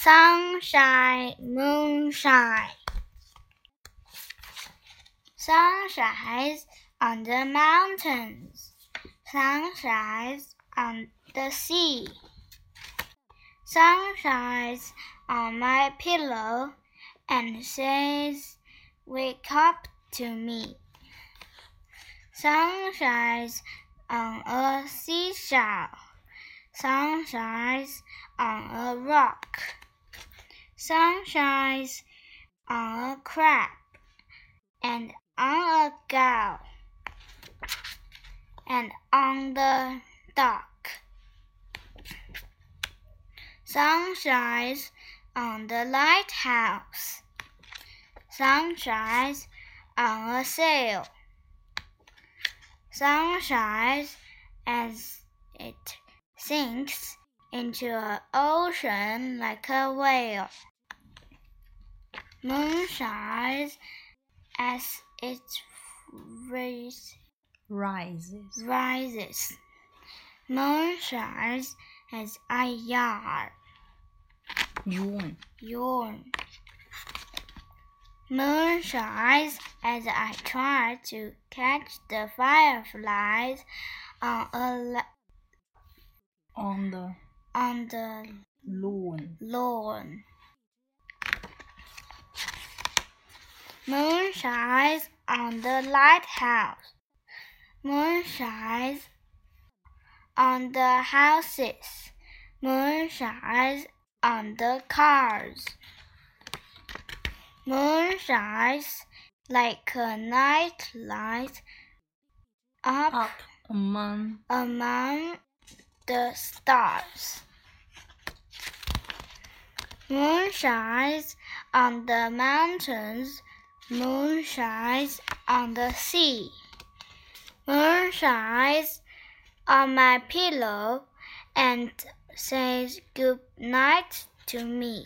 sunshine, moonshine. Sun shines on the mountains. Sun shines on the sea. Sun shines on my pillow and says, Wake up to me. Sun shines on a seashell. Sun shines on a rock. Sun shines on a crab and on a gull and on the dock. Sun shines on the lighthouse. Sun shines on a sail. Sun shines as it sinks into an ocean like a whale. Moon shines as it ris- rises. rises. Moon shines as I yawn. yawn. yawn. Moon shines as I try to catch the fireflies on a on the on the um, lawn. lawn. Moon shines on the lighthouse. Moon shines on the houses. Moon shines on the cars. Moon shines like a night light up, Up among among the stars. Moon shines on the mountains. Moon shines on the sea. Moon shines on my pillow and says good night to me.